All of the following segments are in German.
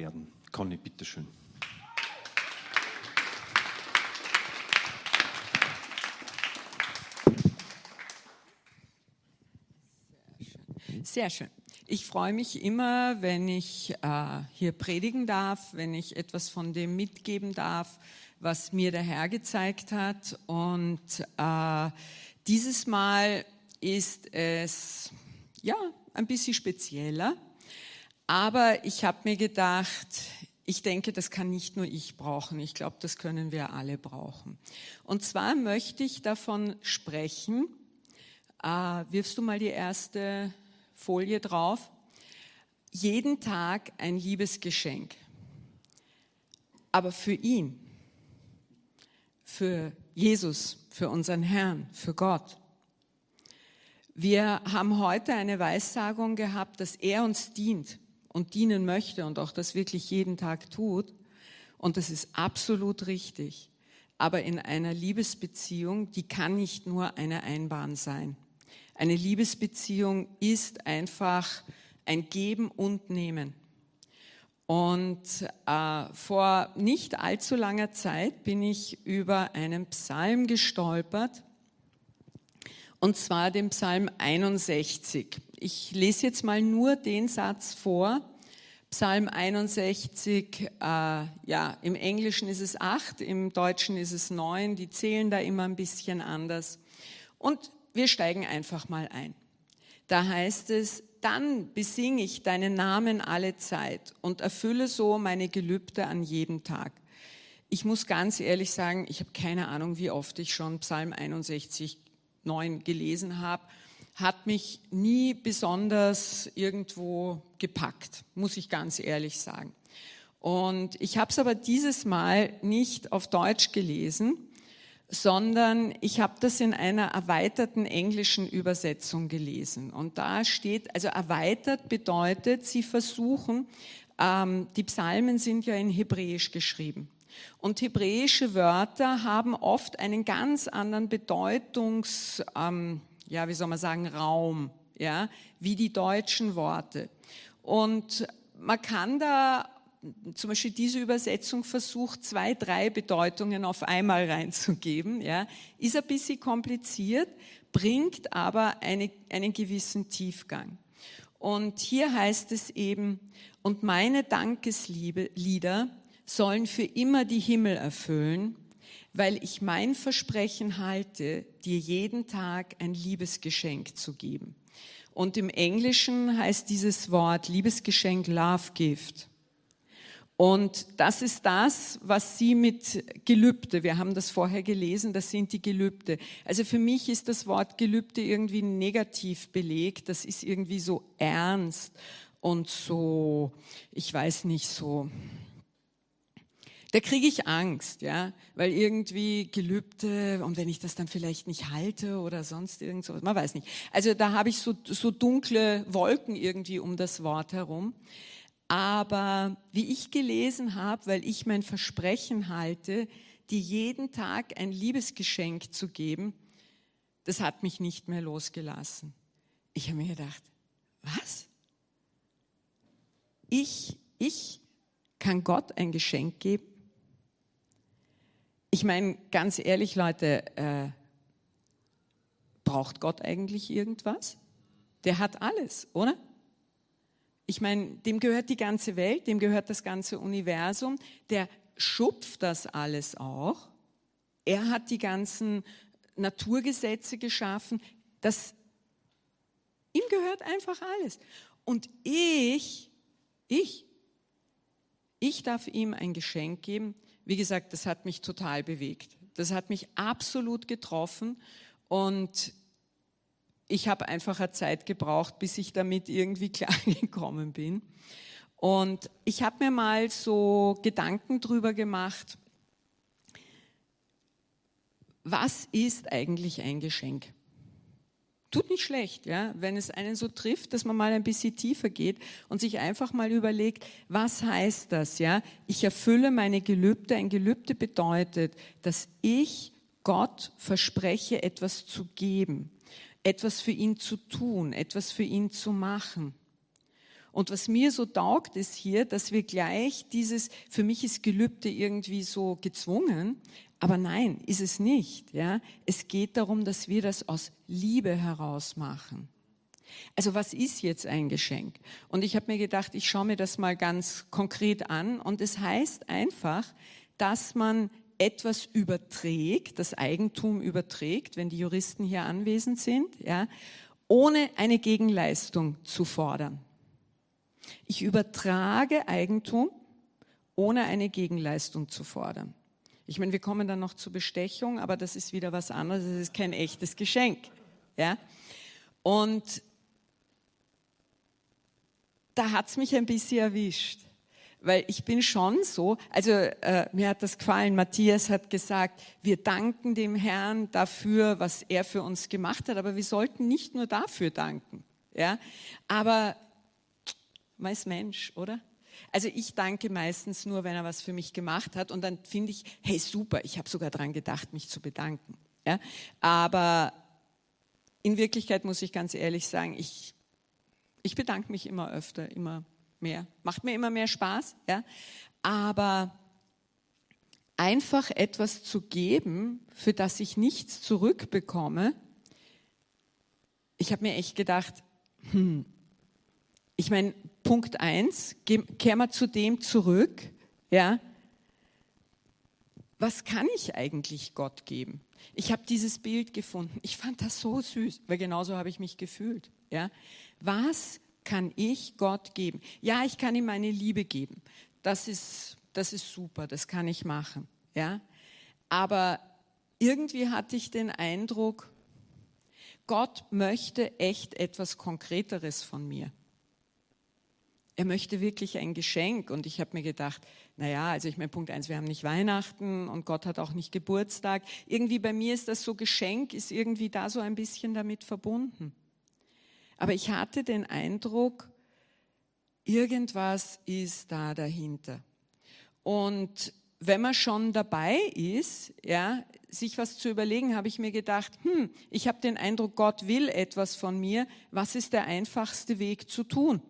werden. Conny, bitteschön. Sehr schön. Ich freue mich immer, wenn ich äh, hier predigen darf, wenn ich etwas von dem mitgeben darf, was mir der Herr gezeigt hat. Und äh, dieses Mal ist es ja ein bisschen spezieller. Aber ich habe mir gedacht, ich denke, das kann nicht nur ich brauchen. Ich glaube, das können wir alle brauchen. Und zwar möchte ich davon sprechen. Äh, wirfst du mal die erste Folie drauf. Jeden Tag ein Liebesgeschenk. Aber für ihn, für Jesus, für unseren Herrn, für Gott. Wir haben heute eine Weissagung gehabt, dass er uns dient und dienen möchte und auch das wirklich jeden Tag tut. Und das ist absolut richtig. Aber in einer Liebesbeziehung, die kann nicht nur eine Einbahn sein. Eine Liebesbeziehung ist einfach ein Geben und Nehmen. Und äh, vor nicht allzu langer Zeit bin ich über einen Psalm gestolpert, und zwar den Psalm 61. Ich lese jetzt mal nur den Satz vor. Psalm 61, äh, ja, im Englischen ist es acht, im Deutschen ist es neun, die zählen da immer ein bisschen anders. Und wir steigen einfach mal ein. Da heißt es, dann besinge ich deinen Namen alle Zeit und erfülle so meine Gelübde an jedem Tag. Ich muss ganz ehrlich sagen, ich habe keine Ahnung, wie oft ich schon Psalm 61, 9 gelesen habe, hat mich nie besonders irgendwo gepackt, muss ich ganz ehrlich sagen. Und ich habe es aber dieses Mal nicht auf Deutsch gelesen, sondern ich habe das in einer erweiterten englischen Übersetzung gelesen. Und da steht, also erweitert bedeutet, sie versuchen, ähm, die Psalmen sind ja in Hebräisch geschrieben. Und hebräische Wörter haben oft einen ganz anderen Bedeutungs, ähm, ja, wie soll man sagen, Raum, ja, wie die deutschen Worte. Und man kann da zum Beispiel diese Übersetzung versucht, zwei, drei Bedeutungen auf einmal reinzugeben, ja, ist ein bisschen kompliziert, bringt aber eine, einen gewissen Tiefgang. Und hier heißt es eben, und meine Dankeslieder sollen für immer die Himmel erfüllen, weil ich mein Versprechen halte, dir jeden Tag ein Liebesgeschenk zu geben. Und im Englischen heißt dieses Wort Liebesgeschenk Love Gift. Und das ist das, was sie mit Gelübde, wir haben das vorher gelesen, das sind die Gelübde. Also für mich ist das Wort Gelübde irgendwie negativ belegt, das ist irgendwie so ernst und so, ich weiß nicht, so, da kriege ich Angst, ja, weil irgendwie Gelübde und wenn ich das dann vielleicht nicht halte oder sonst irgend sowas, man weiß nicht. Also da habe ich so, so dunkle Wolken irgendwie um das Wort herum. Aber wie ich gelesen habe, weil ich mein Versprechen halte, dir jeden Tag ein Liebesgeschenk zu geben, das hat mich nicht mehr losgelassen. Ich habe mir gedacht, was? Ich, ich kann Gott ein Geschenk geben? Ich meine, ganz ehrlich, Leute, äh, braucht Gott eigentlich irgendwas? Der hat alles, oder? Ich meine, dem gehört die ganze Welt, dem gehört das ganze Universum, der schupft das alles auch. Er hat die ganzen Naturgesetze geschaffen. Das, ihm gehört einfach alles. Und ich, ich, ich darf ihm ein Geschenk geben. Wie gesagt, das hat mich total bewegt. Das hat mich absolut getroffen. Und ich habe einfach eine Zeit gebraucht, bis ich damit irgendwie klargekommen bin. Und ich habe mir mal so Gedanken drüber gemacht, was ist eigentlich ein Geschenk? Tut nicht schlecht, ja, wenn es einen so trifft, dass man mal ein bisschen tiefer geht und sich einfach mal überlegt, was heißt das, ja? Ich erfülle meine Gelübde. Ein Gelübde bedeutet, dass ich Gott verspreche, etwas zu geben etwas für ihn zu tun, etwas für ihn zu machen. Und was mir so taugt, ist hier, dass wir gleich dieses, für mich ist Gelübde irgendwie so gezwungen, aber nein, ist es nicht. Ja? Es geht darum, dass wir das aus Liebe heraus machen. Also was ist jetzt ein Geschenk? Und ich habe mir gedacht, ich schaue mir das mal ganz konkret an. Und es heißt einfach, dass man etwas überträgt, das Eigentum überträgt, wenn die Juristen hier anwesend sind, ja, ohne eine Gegenleistung zu fordern. Ich übertrage Eigentum, ohne eine Gegenleistung zu fordern. Ich meine, wir kommen dann noch zur Bestechung, aber das ist wieder was anderes. Das ist kein echtes Geschenk. Ja? Und da hat's mich ein bisschen erwischt. Weil ich bin schon so, also äh, mir hat das gefallen, Matthias hat gesagt, wir danken dem Herrn dafür, was er für uns gemacht hat, aber wir sollten nicht nur dafür danken. Ja? Aber man ist Mensch, oder? Also ich danke meistens nur, wenn er was für mich gemacht hat und dann finde ich, hey super, ich habe sogar daran gedacht, mich zu bedanken. Ja? Aber in Wirklichkeit muss ich ganz ehrlich sagen, ich, ich bedanke mich immer öfter, immer mehr. Macht mir immer mehr Spaß, ja. Aber einfach etwas zu geben, für das ich nichts zurückbekomme, ich habe mir echt gedacht, hm, ich meine, Punkt eins, kehren wir zu dem zurück, ja. Was kann ich eigentlich Gott geben? Ich habe dieses Bild gefunden. Ich fand das so süß, weil genauso habe ich mich gefühlt. Ja, was kann ich Gott geben? Ja, ich kann ihm meine Liebe geben. Das ist, das ist super, das kann ich machen. Ja? Aber irgendwie hatte ich den Eindruck, Gott möchte echt etwas Konkreteres von mir. Er möchte wirklich ein Geschenk. Und ich habe mir gedacht, naja, also ich meine, Punkt eins, wir haben nicht Weihnachten und Gott hat auch nicht Geburtstag. Irgendwie bei mir ist das so, Geschenk ist irgendwie da so ein bisschen damit verbunden. Aber ich hatte den Eindruck, irgendwas ist da dahinter. Und wenn man schon dabei ist, ja, sich was zu überlegen, habe ich mir gedacht, hm, ich habe den Eindruck, Gott will etwas von mir. Was ist der einfachste Weg zu tun?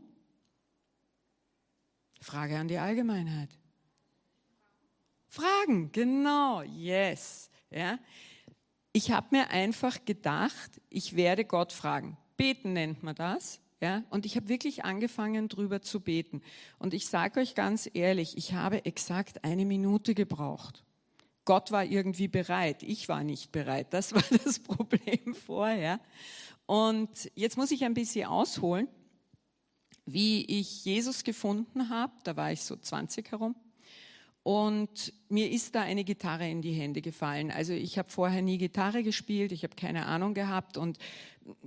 Frage an die Allgemeinheit. Fragen, genau, yes. Ja. Ich habe mir einfach gedacht, ich werde Gott fragen. Beten nennt man das. Ja, und ich habe wirklich angefangen, drüber zu beten. Und ich sage euch ganz ehrlich, ich habe exakt eine Minute gebraucht. Gott war irgendwie bereit, ich war nicht bereit. Das war das Problem vorher. Und jetzt muss ich ein bisschen ausholen, wie ich Jesus gefunden habe. Da war ich so 20 herum. Und mir ist da eine Gitarre in die Hände gefallen. Also ich habe vorher nie Gitarre gespielt, ich habe keine Ahnung gehabt. Und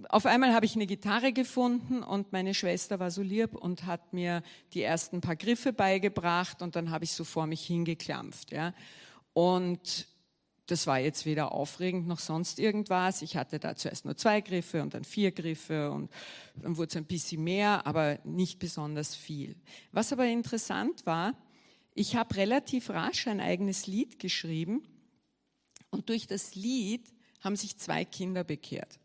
auf einmal habe ich eine Gitarre gefunden und meine Schwester war so lieb und hat mir die ersten paar Griffe beigebracht und dann habe ich so vor mich hingeklampft. Ja. Und das war jetzt weder aufregend noch sonst irgendwas. Ich hatte da zuerst nur zwei Griffe und dann vier Griffe und dann wurde es ein bisschen mehr, aber nicht besonders viel. Was aber interessant war, ich habe relativ rasch ein eigenes Lied geschrieben und durch das Lied haben sich zwei Kinder bekehrt.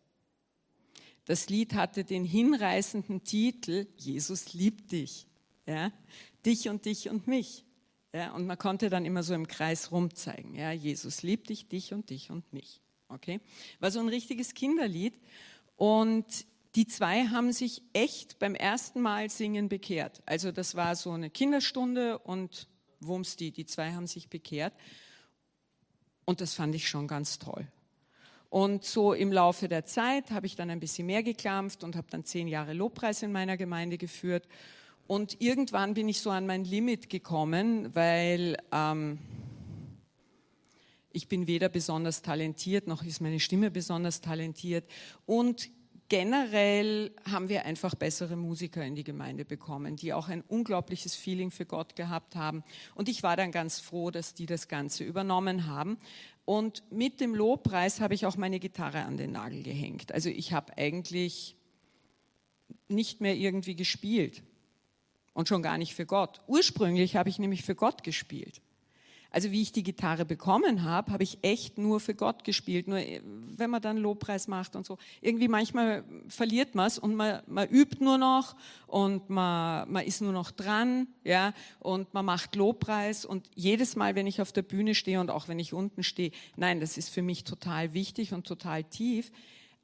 Das Lied hatte den hinreißenden Titel Jesus liebt dich, ja, dich und dich und mich. Ja, und man konnte dann immer so im Kreis rumzeigen. Ja, Jesus liebt dich, dich und dich und mich. Okay? War so ein richtiges Kinderlied. Und die zwei haben sich echt beim ersten Mal singen bekehrt. Also das war so eine Kinderstunde und Wumms, die, die zwei haben sich bekehrt. Und das fand ich schon ganz toll. Und so im Laufe der Zeit habe ich dann ein bisschen mehr geklampft und habe dann zehn Jahre Lobpreis in meiner Gemeinde geführt. Und irgendwann bin ich so an mein Limit gekommen, weil ähm, ich bin weder besonders talentiert, noch ist meine Stimme besonders talentiert. Und generell haben wir einfach bessere Musiker in die Gemeinde bekommen, die auch ein unglaubliches Feeling für Gott gehabt haben. Und ich war dann ganz froh, dass die das Ganze übernommen haben. Und mit dem Lobpreis habe ich auch meine Gitarre an den Nagel gehängt. Also ich habe eigentlich nicht mehr irgendwie gespielt und schon gar nicht für Gott. Ursprünglich habe ich nämlich für Gott gespielt. Also wie ich die Gitarre bekommen habe, habe ich echt nur für Gott gespielt. Nur äh, wenn man dann Lobpreis macht und so, irgendwie manchmal verliert man es und man, man übt nur noch und man, man ist nur noch dran, ja, und man macht Lobpreis und jedes Mal, wenn ich auf der Bühne stehe und auch wenn ich unten stehe, nein, das ist für mich total wichtig und total tief.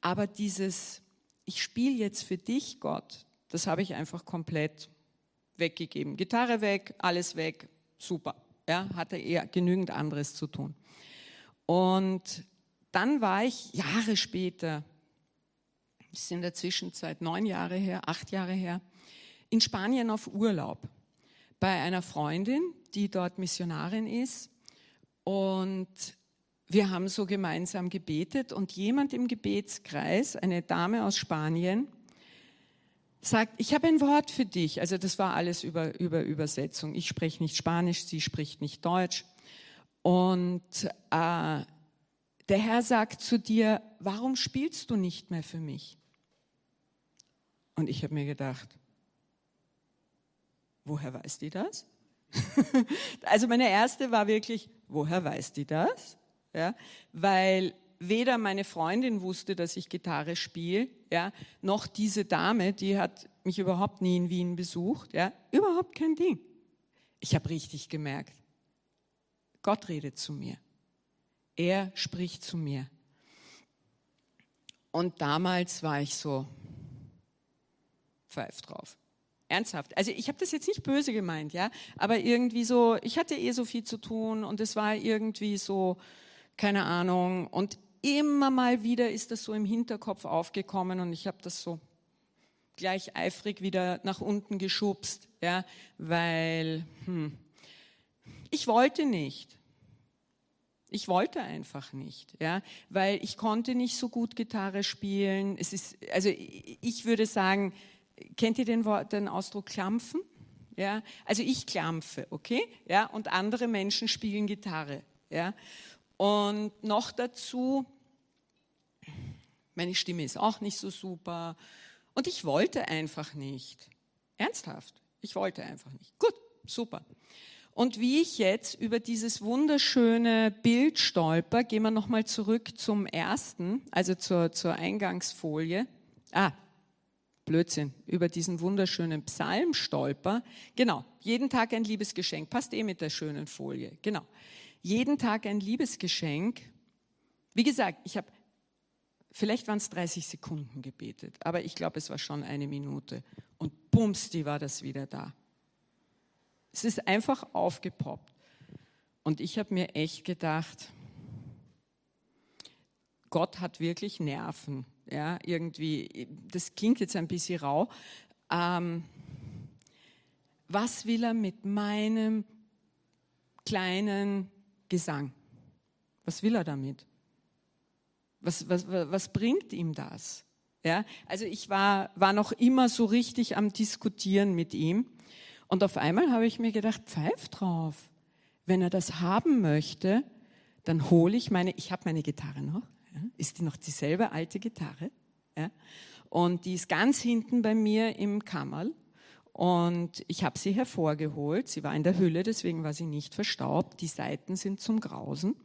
Aber dieses, ich spiele jetzt für dich, Gott, das habe ich einfach komplett weggegeben. Gitarre weg, alles weg, super ja, hatte er genügend anderes zu tun. Und dann war ich Jahre später, das ist in der Zwischenzeit neun Jahre her, acht Jahre her, in Spanien auf Urlaub bei einer Freundin, die dort Missionarin ist. Und wir haben so gemeinsam gebetet und jemand im Gebetskreis, eine Dame aus Spanien, sagt, ich habe ein Wort für dich. Also das war alles über, über Übersetzung. Ich spreche nicht Spanisch, sie spricht nicht Deutsch. Und äh, der Herr sagt zu dir, warum spielst du nicht mehr für mich? Und ich habe mir gedacht, woher weiß die das? also meine erste war wirklich, woher weiß die das? Ja, weil weder meine Freundin wusste, dass ich Gitarre spiele, ja, noch diese Dame, die hat mich überhaupt nie in Wien besucht, ja, überhaupt kein Ding. Ich habe richtig gemerkt, Gott redet zu mir. Er spricht zu mir. Und damals war ich so, pfeif drauf. Ernsthaft. Also ich habe das jetzt nicht böse gemeint, ja, aber irgendwie so, ich hatte eh so viel zu tun und es war irgendwie so, keine Ahnung. Und immer mal wieder ist das so im Hinterkopf aufgekommen und ich habe das so gleich eifrig wieder nach unten geschubst, ja, weil hm, ich wollte nicht. Ich wollte einfach nicht, ja, weil ich konnte nicht so gut Gitarre spielen. Es ist, also ich würde sagen, kennt ihr den, den Ausdruck Klampfen? Ja, also ich klampfe, okay, ja, und andere Menschen spielen Gitarre, ja. Und noch dazu meine Stimme ist auch nicht so super. Und ich wollte einfach nicht. Ernsthaft. Ich wollte einfach nicht. Gut, super. Und wie ich jetzt über dieses wunderschöne Bild stolper, gehen wir nochmal zurück zum ersten, also zur, zur Eingangsfolie. Ah, Blödsinn, über diesen wunderschönen Psalm stolper. Genau, jeden Tag ein Liebesgeschenk. Passt eh mit der schönen Folie. Genau. Jeden Tag ein Liebesgeschenk. Wie gesagt, ich habe Vielleicht waren es 30 Sekunden gebetet, aber ich glaube, es war schon eine Minute. Und bums, die war das wieder da. Es ist einfach aufgepoppt. Und ich habe mir echt gedacht, Gott hat wirklich Nerven. Ja, irgendwie, das klingt jetzt ein bisschen rau. Ähm, was will er mit meinem kleinen Gesang? Was will er damit? Was, was, was bringt ihm das? Ja, also ich war, war noch immer so richtig am Diskutieren mit ihm. Und auf einmal habe ich mir gedacht, pfeif drauf. Wenn er das haben möchte, dann hole ich meine, ich habe meine Gitarre noch. Ja, ist die noch dieselbe alte Gitarre? Ja, und die ist ganz hinten bei mir im Kammerl. Und ich habe sie hervorgeholt. Sie war in der Hülle, deswegen war sie nicht verstaubt. Die Seiten sind zum Grausen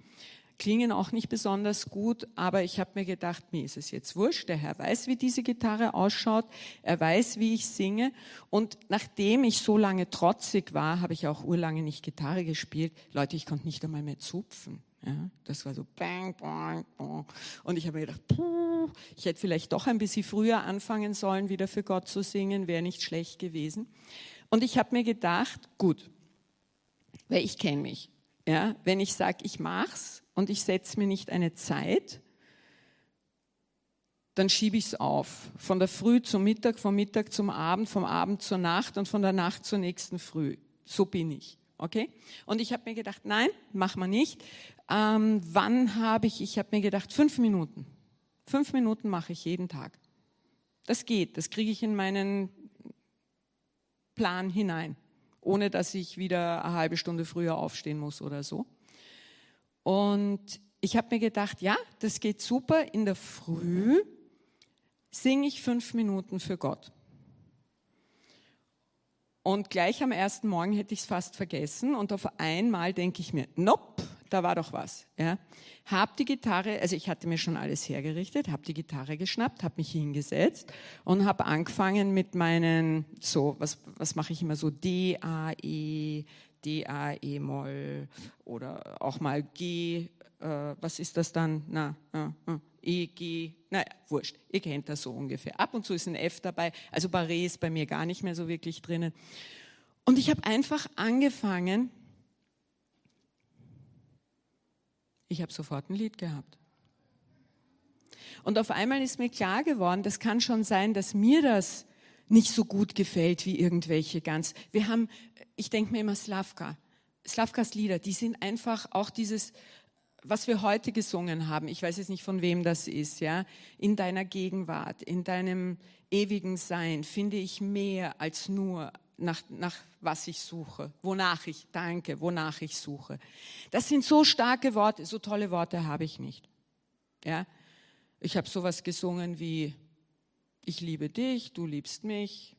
klingen auch nicht besonders gut, aber ich habe mir gedacht, mir ist es jetzt wurscht, der Herr weiß, wie diese Gitarre ausschaut, er weiß, wie ich singe und nachdem ich so lange trotzig war, habe ich auch urlange nicht Gitarre gespielt. Leute, ich konnte nicht einmal mehr zupfen. Ja, das war so bang, bang, bang. Und ich habe mir gedacht, puh, ich hätte vielleicht doch ein bisschen früher anfangen sollen, wieder für Gott zu singen, wäre nicht schlecht gewesen. Und ich habe mir gedacht, gut, weil ich kenne mich. Ja, wenn ich sage, ich mach's, und ich setze mir nicht eine Zeit, dann schiebe ich es auf. Von der Früh zum Mittag, vom Mittag zum Abend, vom Abend zur Nacht und von der Nacht zur nächsten Früh. So bin ich. Okay? Und ich habe mir gedacht, nein, mach mal nicht. Ähm, wann habe ich, ich habe mir gedacht, fünf Minuten. Fünf Minuten mache ich jeden Tag. Das geht, das kriege ich in meinen Plan hinein, ohne dass ich wieder eine halbe Stunde früher aufstehen muss oder so. Und ich habe mir gedacht, ja, das geht super. In der Früh singe ich fünf Minuten für Gott. Und gleich am ersten Morgen hätte ich es fast vergessen und auf einmal denke ich mir, nope, da war doch was. Ja. Hab die Gitarre, also ich hatte mir schon alles hergerichtet, habe die Gitarre geschnappt, habe mich hingesetzt und habe angefangen mit meinen, so, was, was mache ich immer so, D, A, E, D, A, E, Moll oder auch mal G, äh, was ist das dann? Na, äh, äh, E, G, naja, wurscht, ihr kennt das so ungefähr. Ab und zu ist ein F dabei, also Barré ist bei mir gar nicht mehr so wirklich drinnen. Und ich habe einfach angefangen, Ich habe sofort ein Lied gehabt. Und auf einmal ist mir klar geworden, das kann schon sein, dass mir das nicht so gut gefällt wie irgendwelche ganz. Wir haben, ich denke mir immer Slavka. Slavkas Lieder, die sind einfach auch dieses, was wir heute gesungen haben. Ich weiß jetzt nicht, von wem das ist, ja. In deiner Gegenwart, in deinem ewigen Sein finde ich mehr als nur nach, nach was ich suche, wonach ich danke, wonach ich suche. Das sind so starke Worte, so tolle Worte habe ich nicht. Ja, ich habe sowas gesungen wie ich liebe dich, du liebst mich.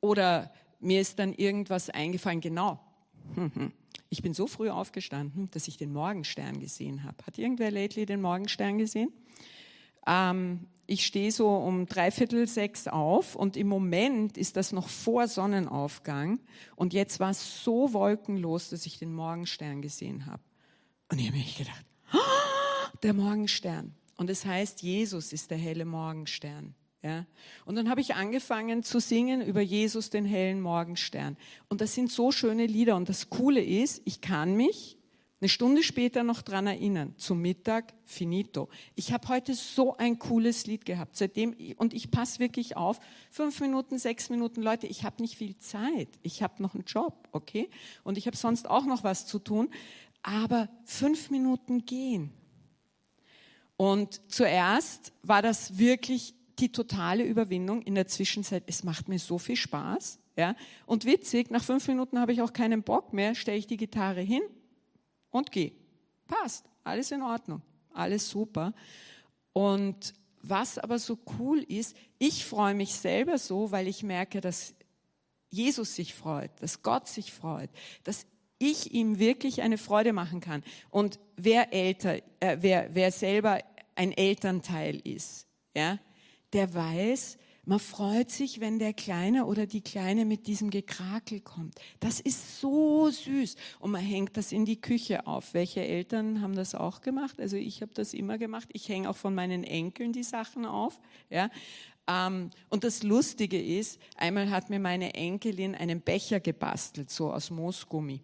Oder mir ist dann irgendwas eingefallen, genau. Ich bin so früh aufgestanden, dass ich den Morgenstern gesehen habe. Hat irgendwer lately den Morgenstern gesehen? Ähm, ich stehe so um dreiviertel sechs auf und im Moment ist das noch vor Sonnenaufgang und jetzt war es so wolkenlos, dass ich den Morgenstern gesehen habe. Und ich habe mir gedacht, oh, der Morgenstern. Und es heißt, Jesus ist der helle Morgenstern. Ja? Und dann habe ich angefangen zu singen über Jesus, den hellen Morgenstern. Und das sind so schöne Lieder. Und das Coole ist, ich kann mich eine Stunde später noch dran erinnern, zum Mittag, finito. Ich habe heute so ein cooles Lied gehabt, seitdem, und ich passe wirklich auf, fünf Minuten, sechs Minuten, Leute, ich habe nicht viel Zeit, ich habe noch einen Job, okay? Und ich habe sonst auch noch was zu tun, aber fünf Minuten gehen. Und zuerst war das wirklich die totale Überwindung in der Zwischenzeit. Es macht mir so viel Spaß, ja? Und witzig, nach fünf Minuten habe ich auch keinen Bock mehr, stelle ich die Gitarre hin, und geh. Passt, alles in Ordnung, alles super. Und was aber so cool ist, ich freue mich selber so, weil ich merke, dass Jesus sich freut, dass Gott sich freut, dass ich ihm wirklich eine Freude machen kann. Und wer älter, äh, wer, wer selber ein Elternteil ist, ja, der weiß, man freut sich, wenn der Kleine oder die Kleine mit diesem Gekrakel kommt. Das ist so süß. Und man hängt das in die Küche auf. Welche Eltern haben das auch gemacht? Also ich habe das immer gemacht. Ich hänge auch von meinen Enkeln die Sachen auf. Ja. Ähm, und das Lustige ist, einmal hat mir meine Enkelin einen Becher gebastelt, so aus Moosgummi.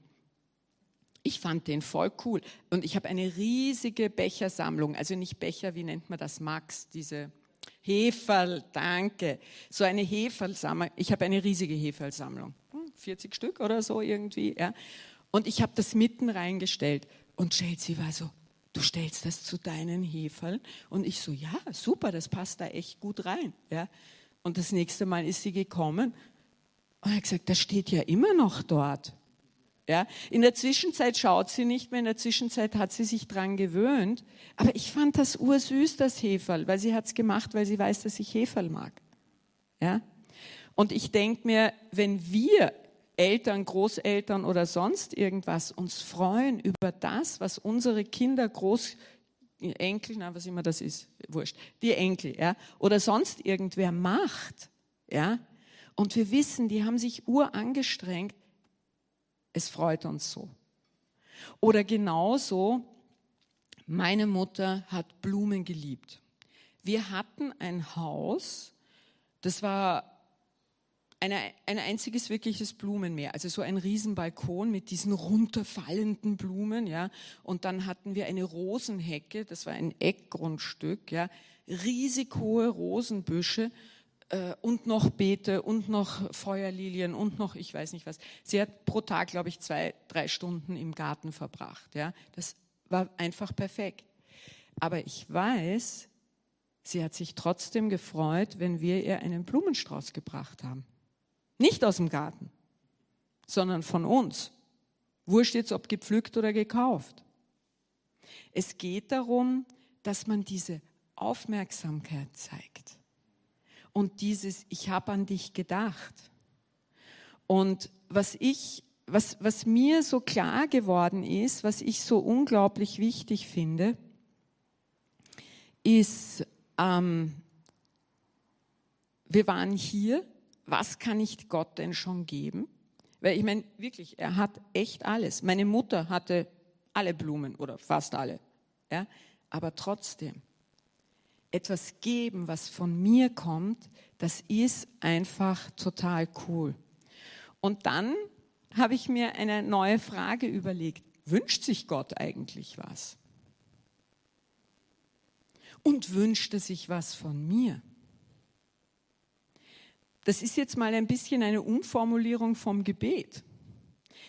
Ich fand den voll cool. Und ich habe eine riesige Bechersammlung. Also nicht Becher, wie nennt man das? Max, diese Heferl, danke. So eine Heferlsammlung. Ich habe eine riesige Heferlsammlung. 40 hm, Stück oder so irgendwie. Ja. Und ich habe das mitten reingestellt. Und Chelsea war so, du stellst das zu deinen Heferln? Und ich so, ja, super, das passt da echt gut rein. Ja. Und das nächste Mal ist sie gekommen und hat gesagt, das steht ja immer noch dort. Ja, in der Zwischenzeit schaut sie nicht mehr, in der Zwischenzeit hat sie sich dran gewöhnt. Aber ich fand das ursüß, das Heferl, weil sie hat's gemacht, weil sie weiß, dass ich Heferl mag. Ja? Und ich denke mir, wenn wir Eltern, Großeltern oder sonst irgendwas uns freuen über das, was unsere Kinder, Groß, Enkel, na, was immer das ist, wurscht, die Enkel, ja, oder sonst irgendwer macht, ja, und wir wissen, die haben sich urangestrengt, es freut uns so. Oder genauso, meine Mutter hat Blumen geliebt. Wir hatten ein Haus, das war eine, ein einziges wirkliches Blumenmeer, also so ein Riesenbalkon mit diesen runterfallenden Blumen, ja. Und dann hatten wir eine Rosenhecke, das war ein Eckgrundstück, ja. Riesig hohe Rosenbüsche und noch Beete und noch Feuerlilien und noch ich weiß nicht was. Sie hat pro Tag, glaube ich, zwei, drei Stunden im Garten verbracht. Ja, das war einfach perfekt. Aber ich weiß, sie hat sich trotzdem gefreut, wenn wir ihr einen Blumenstrauß gebracht haben. Nicht aus dem Garten, sondern von uns. Wurscht jetzt, ob gepflückt oder gekauft. Es geht darum, dass man diese Aufmerksamkeit zeigt und dieses Ich habe an dich gedacht. Und was ich, was, was mir so klar geworden ist, was ich so unglaublich wichtig finde, ist, ähm, wir waren hier, was kann ich Gott denn schon geben? Weil ich meine, wirklich, er hat echt alles. Meine Mutter hatte alle Blumen oder fast alle. Ja? Aber trotzdem, etwas geben, was von mir kommt, das ist einfach total cool. Und dann habe ich mir eine neue Frage überlegt. Wünscht sich Gott eigentlich was? Und wünscht er sich was von mir? Das ist jetzt mal ein bisschen eine Umformulierung vom Gebet.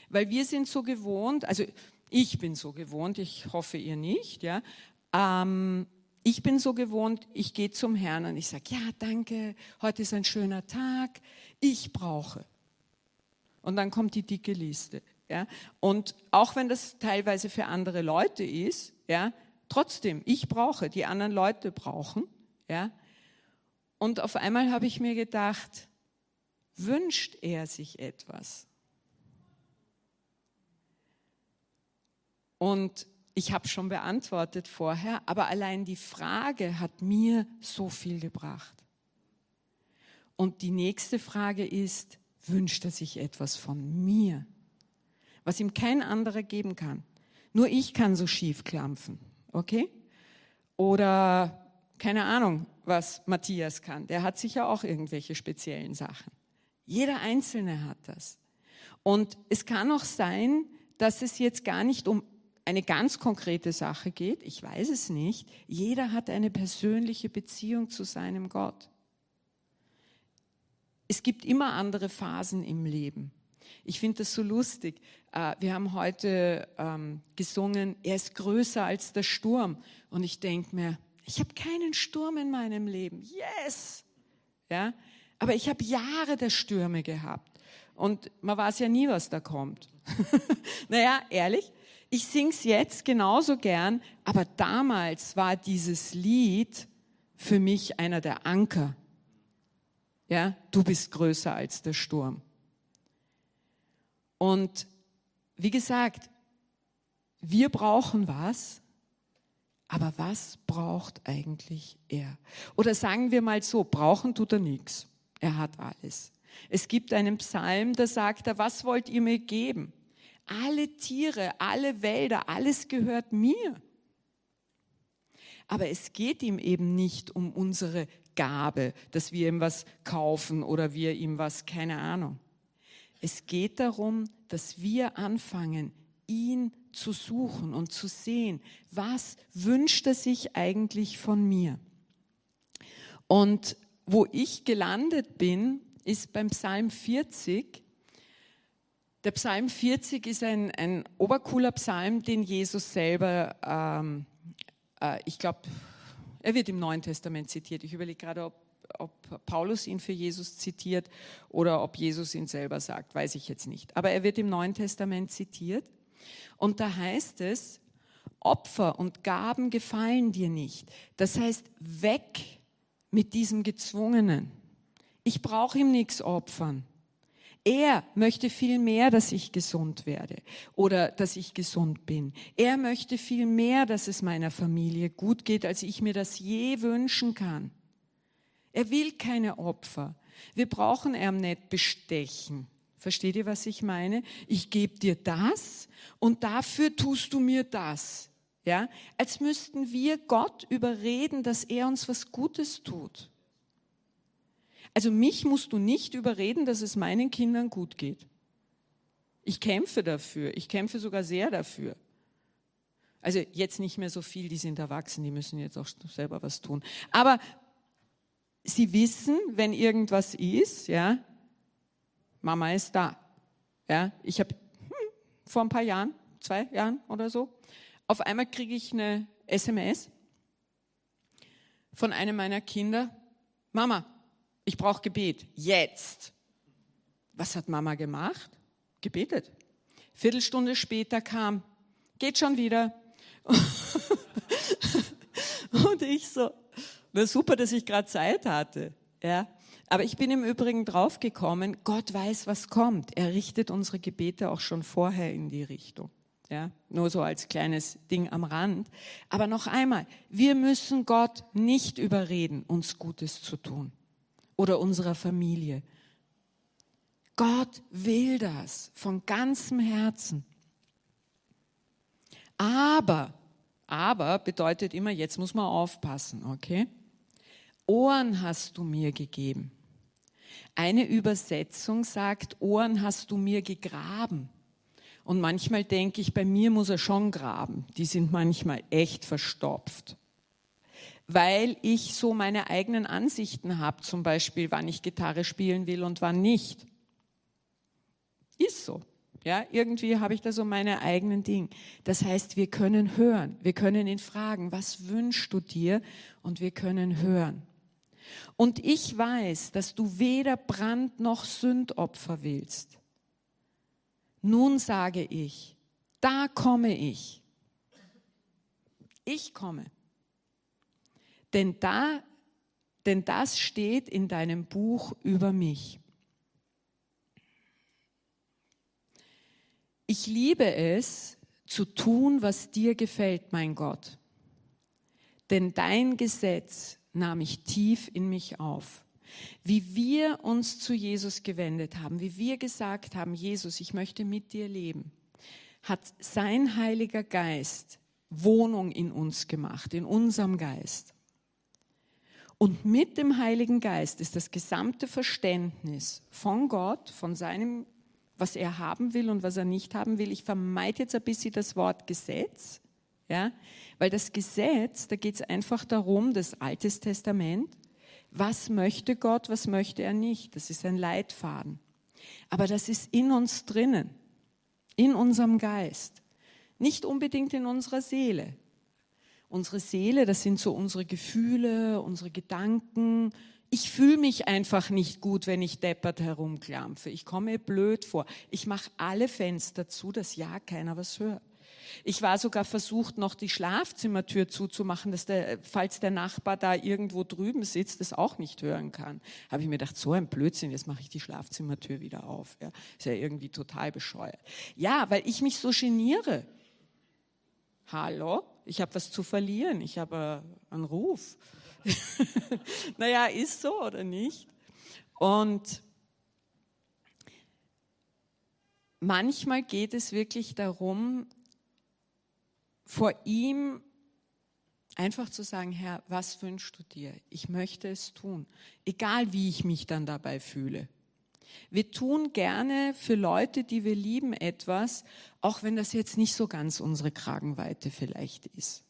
Weil wir sind so gewohnt, also ich bin so gewohnt, ich hoffe ihr nicht, ja. Ähm, ich bin so gewohnt, ich gehe zum Herrn und ich sage, ja, danke, heute ist ein schöner Tag, ich brauche. Und dann kommt die dicke Liste. Ja. Und auch wenn das teilweise für andere Leute ist, ja, trotzdem, ich brauche, die anderen Leute brauchen. Ja. Und auf einmal habe ich mir gedacht, wünscht er sich etwas? Und ich habe schon beantwortet vorher, aber allein die Frage hat mir so viel gebracht. Und die nächste Frage ist, wünscht er sich etwas von mir, was ihm kein anderer geben kann? Nur ich kann so schief klampfen, okay? Oder keine Ahnung, was Matthias kann. Der hat sicher auch irgendwelche speziellen Sachen. Jeder Einzelne hat das. Und es kann auch sein, dass es jetzt gar nicht um eine ganz konkrete Sache geht. Ich weiß es nicht. Jeder hat eine persönliche Beziehung zu seinem Gott. Es gibt immer andere Phasen im Leben. Ich finde das so lustig. Äh, wir haben heute ähm, gesungen, er ist größer als der Sturm. Und ich denke mir, ich habe keinen Sturm in meinem Leben. Yes! Ja? Aber ich habe Jahre der Stürme gehabt. Und man weiß ja nie, was da kommt. naja, ehrlich, ich sing's jetzt genauso gern, aber damals war dieses Lied für mich einer der Anker. Ja, du bist größer als der Sturm. Und wie gesagt, wir brauchen was, aber was braucht eigentlich er? Oder sagen wir mal so, brauchen tut er nichts. Er hat alles. Es gibt einen Psalm, da sagt er, was wollt ihr mir geben? Alle Tiere, alle Wälder, alles gehört mir. Aber es geht ihm eben nicht um unsere Gabe, dass wir ihm was kaufen oder wir ihm was, keine Ahnung. Es geht darum, dass wir anfangen, ihn zu suchen und zu sehen, was wünscht er sich eigentlich von mir. Und wo ich gelandet bin, ist beim Psalm 40. Der Psalm 40 ist ein, ein obercooler Psalm, den Jesus selber, ähm, äh, ich glaube, er wird im Neuen Testament zitiert. Ich überlege gerade, ob, ob Paulus ihn für Jesus zitiert oder ob Jesus ihn selber sagt, weiß ich jetzt nicht. Aber er wird im Neuen Testament zitiert. Und da heißt es, Opfer und Gaben gefallen dir nicht. Das heißt, weg mit diesem Gezwungenen. Ich brauche ihm nichts opfern. Er möchte viel mehr, dass ich gesund werde oder dass ich gesund bin. Er möchte viel mehr, dass es meiner Familie gut geht, als ich mir das je wünschen kann. Er will keine Opfer. Wir brauchen ihm nicht bestechen. Versteht ihr, was ich meine? Ich gebe dir das und dafür tust du mir das. Ja? Als müssten wir Gott überreden, dass er uns was Gutes tut. Also mich musst du nicht überreden, dass es meinen Kindern gut geht. Ich kämpfe dafür. Ich kämpfe sogar sehr dafür. Also jetzt nicht mehr so viel, die sind erwachsen, die müssen jetzt auch selber was tun. Aber sie wissen, wenn irgendwas ist, ja, Mama ist da. Ja, ich habe hm, vor ein paar Jahren, zwei Jahren oder so, auf einmal kriege ich eine SMS von einem meiner Kinder. Mama, ich brauche Gebet. Jetzt. Was hat Mama gemacht? Gebetet. Viertelstunde später kam, geht schon wieder. Und ich so, na super, dass ich gerade Zeit hatte. Ja? Aber ich bin im Übrigen draufgekommen, Gott weiß, was kommt. Er richtet unsere Gebete auch schon vorher in die Richtung. Ja, nur so als kleines Ding am Rand. Aber noch einmal, wir müssen Gott nicht überreden, uns Gutes zu tun oder unserer Familie. Gott will das von ganzem Herzen. Aber, aber bedeutet immer, jetzt muss man aufpassen, okay? Ohren hast du mir gegeben. Eine Übersetzung sagt, Ohren hast du mir gegraben. Und manchmal denke ich, bei mir muss er schon graben. Die sind manchmal echt verstopft. Weil ich so meine eigenen Ansichten habe, zum Beispiel, wann ich Gitarre spielen will und wann nicht. Ist so. Ja, irgendwie habe ich da so meine eigenen Dinge. Das heißt, wir können hören. Wir können ihn fragen, was wünschst du dir? Und wir können hören. Und ich weiß, dass du weder Brand noch Sündopfer willst. Nun sage ich, da komme ich. Ich komme. Denn da, denn das steht in deinem Buch über mich. Ich liebe es, zu tun, was dir gefällt, mein Gott. Denn dein Gesetz nahm ich tief in mich auf wie wir uns zu Jesus gewendet haben, wie wir gesagt haben, Jesus, ich möchte mit dir leben, hat sein Heiliger Geist Wohnung in uns gemacht, in unserem Geist. Und mit dem Heiligen Geist ist das gesamte Verständnis von Gott, von seinem, was er haben will und was er nicht haben will. Ich vermeide jetzt ein bisschen das Wort Gesetz, ja, weil das Gesetz, da geht es einfach darum, das Altes Testament, was möchte Gott, was möchte er nicht. Das ist ein Leitfaden. Aber das ist in uns drinnen, in unserem Geist, nicht unbedingt in unserer Seele. Unsere Seele, das sind so unsere Gefühle, unsere Gedanken. Ich fühle mich einfach nicht gut, wenn ich deppert herumklampfe. Ich komme blöd vor. Ich mache alle Fenster zu, dass ja keiner was hört. Ich war sogar versucht, noch die Schlafzimmertür zuzumachen, dass der, falls der Nachbar da irgendwo drüben sitzt, das auch nicht hören kann. Habe ich mir gedacht, so ein Blödsinn, jetzt mache ich die Schlafzimmertür wieder auf. Ja, ist ja irgendwie total bescheuert. Ja, weil ich mich so geniere. Hallo? Ich habe was zu verlieren. Ich habe äh, einen Ruf. naja, ist so oder nicht? Und manchmal geht es wirklich darum, vor ihm einfach zu sagen, Herr, was wünschst du dir? Ich möchte es tun, egal wie ich mich dann dabei fühle. Wir tun gerne für Leute, die wir lieben, etwas, auch wenn das jetzt nicht so ganz unsere Kragenweite vielleicht ist.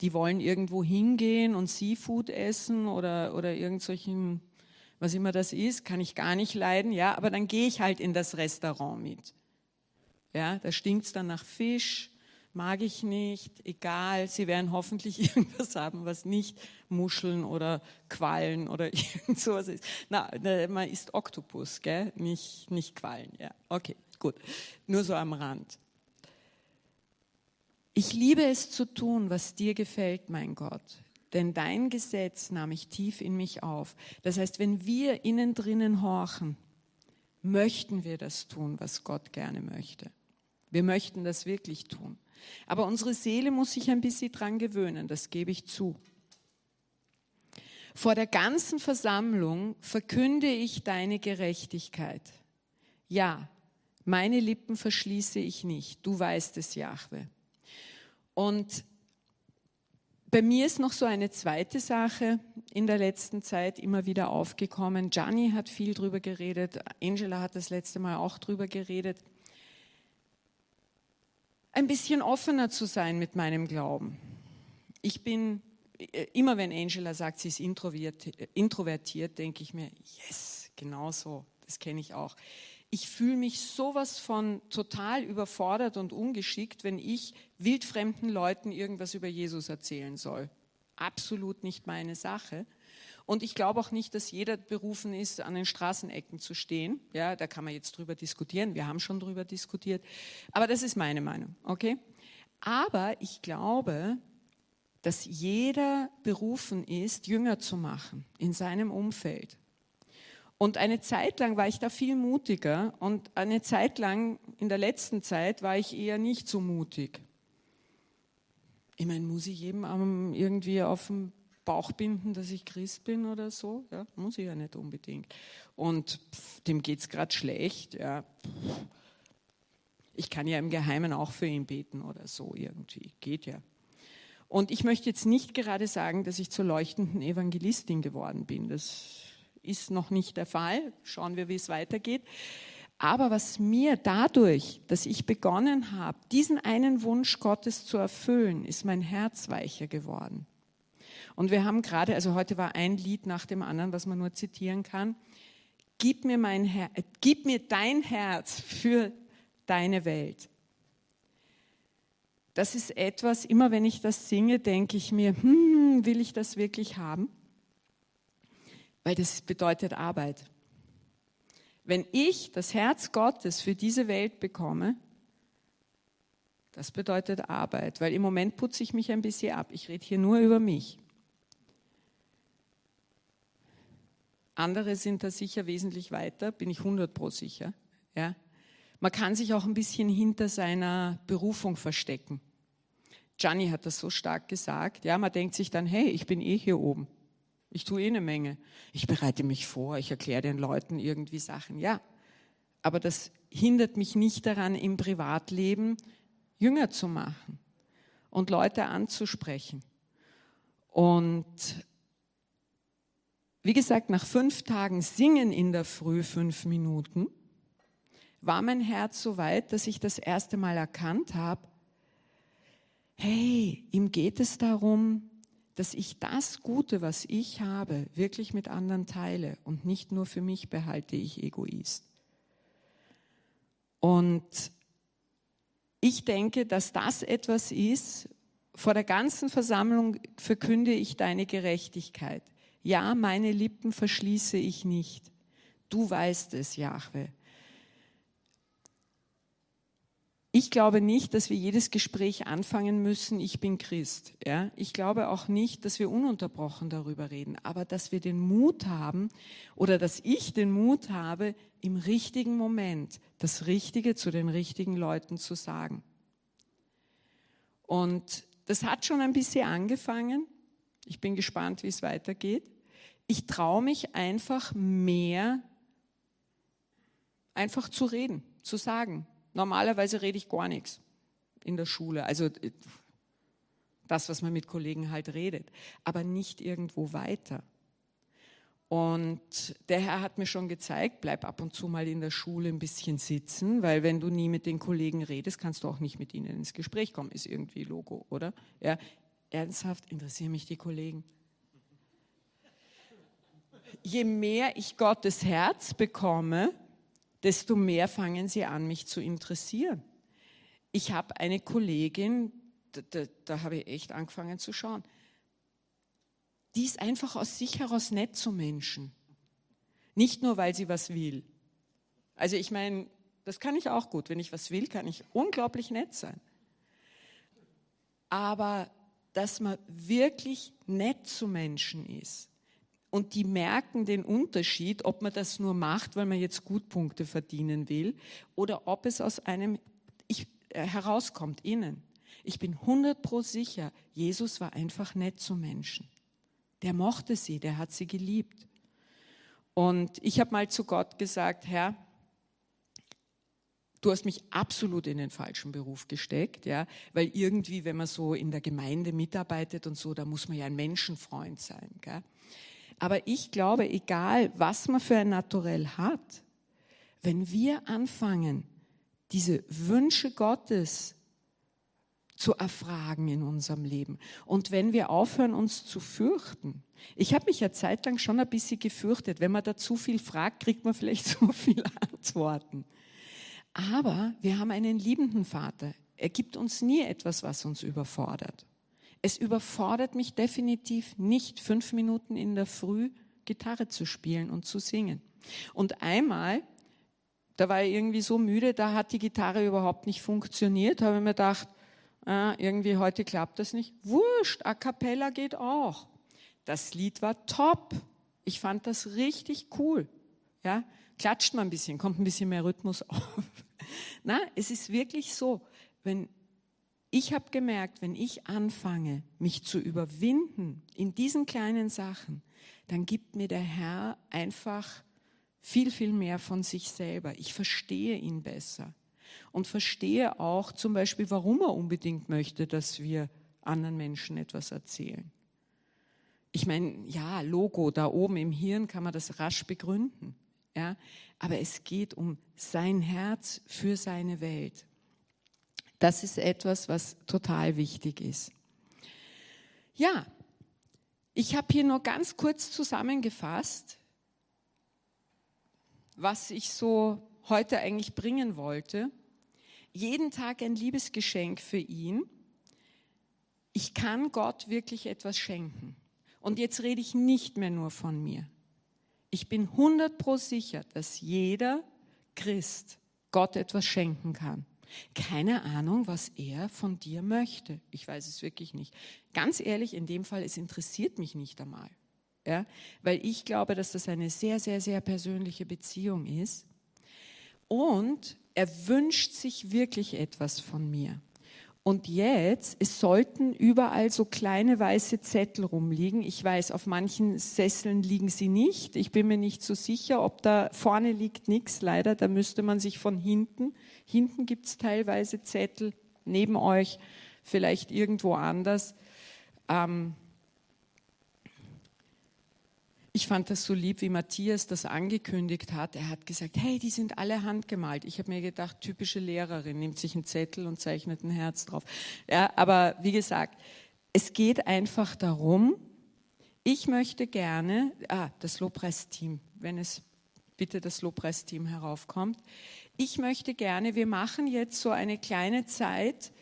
Die wollen irgendwo hingehen und Seafood essen oder, oder irgendwelchen, was immer das ist, kann ich gar nicht leiden, ja, aber dann gehe ich halt in das Restaurant mit. Ja, da stinkt's dann nach Fisch, mag ich nicht, egal, sie werden hoffentlich irgendwas haben, was nicht Muscheln oder Quallen oder irgend sowas ist. Na, man isst Oktopus, gell? Nicht, nicht Quallen, ja. Okay, gut. Nur so am Rand. Ich liebe es zu tun, was dir gefällt, mein Gott. Denn dein Gesetz nahm ich tief in mich auf. Das heißt, wenn wir innen drinnen horchen, möchten wir das tun, was Gott gerne möchte. Wir möchten das wirklich tun. Aber unsere Seele muss sich ein bisschen dran gewöhnen, das gebe ich zu. Vor der ganzen Versammlung verkünde ich deine Gerechtigkeit. Ja, meine Lippen verschließe ich nicht. Du weißt es, Jahwe. Und bei mir ist noch so eine zweite Sache in der letzten Zeit immer wieder aufgekommen. Gianni hat viel drüber geredet. Angela hat das letzte Mal auch drüber geredet ein bisschen offener zu sein mit meinem Glauben. Ich bin, äh, immer wenn Angela sagt, sie ist introvertiert, denke ich mir, yes, genau so, das kenne ich auch. Ich fühle mich sowas von total überfordert und ungeschickt, wenn ich wildfremden Leuten irgendwas über Jesus erzählen soll. Absolut nicht meine Sache. Und ich glaube auch nicht, dass jeder berufen ist, an den Straßenecken zu stehen. Ja, da kann man jetzt drüber diskutieren. Wir haben schon drüber diskutiert. Aber das ist meine Meinung. Okay? Aber ich glaube, dass jeder berufen ist, Jünger zu machen in seinem Umfeld. Und eine Zeit lang war ich da viel mutiger und eine Zeit lang, in der letzten Zeit, war ich eher nicht so mutig. Ich meine, muss ich jedem irgendwie auf den Bauch binden, dass ich Christ bin oder so? Ja, muss ich ja nicht unbedingt. Und pff, dem geht es gerade schlecht. Ja. Ich kann ja im Geheimen auch für ihn beten oder so irgendwie. Geht ja. Und ich möchte jetzt nicht gerade sagen, dass ich zur leuchtenden Evangelistin geworden bin. Das ist noch nicht der Fall. Schauen wir, wie es weitergeht. Aber was mir dadurch, dass ich begonnen habe, diesen einen Wunsch Gottes zu erfüllen, ist mein Herz weicher geworden. Und wir haben gerade, also heute war ein Lied nach dem anderen, was man nur zitieren kann. Gib mir, mein Her gib mir dein Herz für deine Welt. Das ist etwas, immer wenn ich das singe, denke ich mir, hm, will ich das wirklich haben? Weil das bedeutet Arbeit. Wenn ich das Herz Gottes für diese Welt bekomme, das bedeutet Arbeit, weil im Moment putze ich mich ein bisschen ab. Ich rede hier nur über mich. Andere sind da sicher wesentlich weiter, bin ich 100 pro sicher. Ja? Man kann sich auch ein bisschen hinter seiner Berufung verstecken. Gianni hat das so stark gesagt. Ja, man denkt sich dann, hey, ich bin eh hier oben. Ich tue eh eine Menge. Ich bereite mich vor, ich erkläre den Leuten irgendwie Sachen. Ja, aber das hindert mich nicht daran, im Privatleben Jünger zu machen und Leute anzusprechen. Und wie gesagt, nach fünf Tagen Singen in der Früh fünf Minuten war mein Herz so weit, dass ich das erste Mal erkannt habe, hey, ihm geht es darum, dass ich das Gute, was ich habe, wirklich mit anderen teile und nicht nur für mich behalte ich Egoist. Und ich denke, dass das etwas ist, vor der ganzen Versammlung verkünde ich deine Gerechtigkeit. Ja, meine Lippen verschließe ich nicht. Du weißt es, Jahwe. Ich glaube nicht, dass wir jedes Gespräch anfangen müssen, ich bin Christ. Ja? Ich glaube auch nicht, dass wir ununterbrochen darüber reden, aber dass wir den Mut haben oder dass ich den Mut habe, im richtigen Moment das Richtige zu den richtigen Leuten zu sagen. Und das hat schon ein bisschen angefangen. Ich bin gespannt, wie es weitergeht. Ich traue mich einfach mehr, einfach zu reden, zu sagen, Normalerweise rede ich gar nichts in der Schule. Also äh, das, was man mit Kollegen halt redet, aber nicht irgendwo weiter. Und der Herr hat mir schon gezeigt, bleib ab und zu mal in der Schule ein bisschen sitzen, weil wenn du nie mit den Kollegen redest, kannst du auch nicht mit ihnen ins Gespräch kommen. Ist irgendwie Logo, oder? Ja, ernsthaft interessieren mich die Kollegen. Je mehr ich Gottes Herz bekomme, desto mehr fangen sie an, mich zu interessieren. Ich habe eine Kollegin, da, da, da habe ich echt angefangen zu schauen. Die ist einfach aus sich heraus nett zu Menschen. Nicht nur, weil sie was will. Also ich meine, das kann ich auch gut. Wenn ich was will, kann ich unglaublich nett sein. Aber dass man wirklich nett zu Menschen ist, und die merken den Unterschied, ob man das nur macht, weil man jetzt Gutpunkte verdienen will oder ob es aus einem ich, äh, herauskommt innen. Ich bin 100 pro sicher, Jesus war einfach nett zu Menschen. Der mochte sie, der hat sie geliebt. Und ich habe mal zu Gott gesagt, Herr, du hast mich absolut in den falschen Beruf gesteckt, ja, weil irgendwie, wenn man so in der Gemeinde mitarbeitet und so, da muss man ja ein Menschenfreund sein, gell? Aber ich glaube, egal was man für ein Naturell hat, wenn wir anfangen, diese Wünsche Gottes zu erfragen in unserem Leben und wenn wir aufhören, uns zu fürchten. Ich habe mich ja zeitlang schon ein bisschen gefürchtet. Wenn man da zu viel fragt, kriegt man vielleicht zu viele Antworten. Aber wir haben einen liebenden Vater. Er gibt uns nie etwas, was uns überfordert. Es überfordert mich definitiv nicht, fünf Minuten in der Früh Gitarre zu spielen und zu singen. Und einmal, da war ich irgendwie so müde, da hat die Gitarre überhaupt nicht funktioniert, habe ich mir gedacht, ah, irgendwie heute klappt das nicht. Wurscht, a cappella geht auch. Das Lied war top. Ich fand das richtig cool. Ja, klatscht man ein bisschen, kommt ein bisschen mehr Rhythmus auf. Na, es ist wirklich so, wenn ich habe gemerkt, wenn ich anfange, mich zu überwinden in diesen kleinen Sachen, dann gibt mir der Herr einfach viel, viel mehr von sich selber. Ich verstehe ihn besser und verstehe auch zum Beispiel, warum er unbedingt möchte, dass wir anderen Menschen etwas erzählen. Ich meine, ja, Logo da oben im Hirn kann man das rasch begründen. Ja, aber es geht um sein Herz für seine Welt. Das ist etwas, was total wichtig ist. Ja, ich habe hier nur ganz kurz zusammengefasst, was ich so heute eigentlich bringen wollte. Jeden Tag ein Liebesgeschenk für ihn. Ich kann Gott wirklich etwas schenken. Und jetzt rede ich nicht mehr nur von mir. Ich bin 100 pro sicher, dass jeder Christ Gott etwas schenken kann. Keine Ahnung, was er von dir möchte. Ich weiß es wirklich nicht. Ganz ehrlich, in dem Fall, es interessiert mich nicht einmal. Ja, weil ich glaube, dass das eine sehr, sehr, sehr persönliche Beziehung ist. Und er wünscht sich wirklich etwas von mir. Und jetzt, es sollten überall so kleine weiße Zettel rumliegen. Ich weiß, auf manchen Sesseln liegen sie nicht. Ich bin mir nicht so sicher, ob da vorne liegt nichts. Leider, da müsste man sich von hinten. Hinten gibt es teilweise Zettel, neben euch, vielleicht irgendwo anders. Ähm, ich fand das so lieb, wie Matthias das angekündigt hat. Er hat gesagt, hey, die sind alle handgemalt. Ich habe mir gedacht, typische Lehrerin, nimmt sich einen Zettel und zeichnet ein Herz drauf. Ja, aber wie gesagt, es geht einfach darum, ich möchte gerne, ah, das Lobpreisteam, wenn es bitte das Lobpreisteam heraufkommt. Ich möchte gerne, wir machen jetzt so eine kleine Zeit,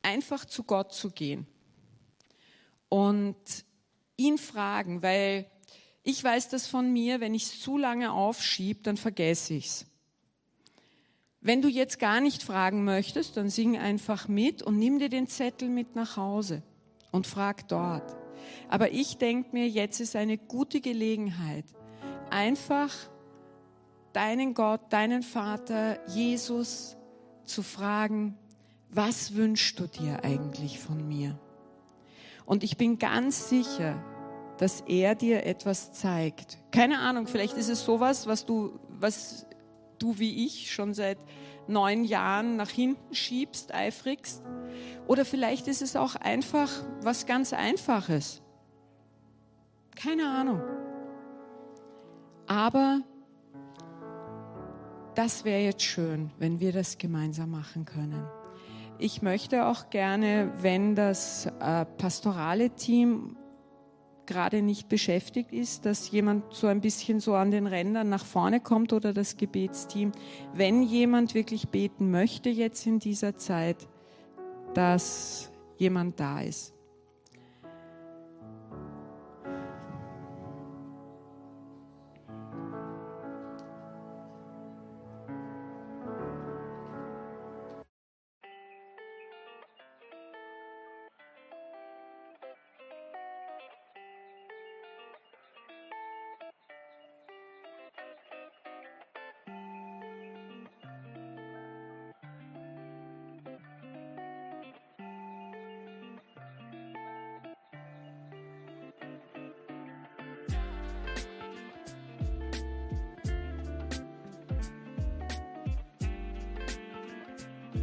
einfach zu Gott zu gehen und ihn fragen, weil ich weiß das von mir, wenn ich es zu lange aufschiebe, dann vergesse ich es. Wenn du jetzt gar nicht fragen möchtest, dann sing einfach mit und nimm dir den Zettel mit nach Hause und frag dort. Aber ich denke mir, jetzt ist eine gute Gelegenheit, einfach deinen Gott, deinen Vater, Jesus zu fragen, was wünschst du dir eigentlich von mir? Und ich bin ganz sicher, dass er dir etwas zeigt. Keine Ahnung, vielleicht ist es sowas, was du, was du wie ich schon seit neun Jahren nach hinten schiebst, eifrigst. Oder vielleicht ist es auch einfach was ganz Einfaches. Keine Ahnung. Aber das wäre jetzt schön, wenn wir das gemeinsam machen können. Ich möchte auch gerne, wenn das äh, pastorale Team gerade nicht beschäftigt ist, dass jemand so ein bisschen so an den Rändern nach vorne kommt oder das Gebetsteam. Wenn jemand wirklich beten möchte jetzt in dieser Zeit, dass jemand da ist.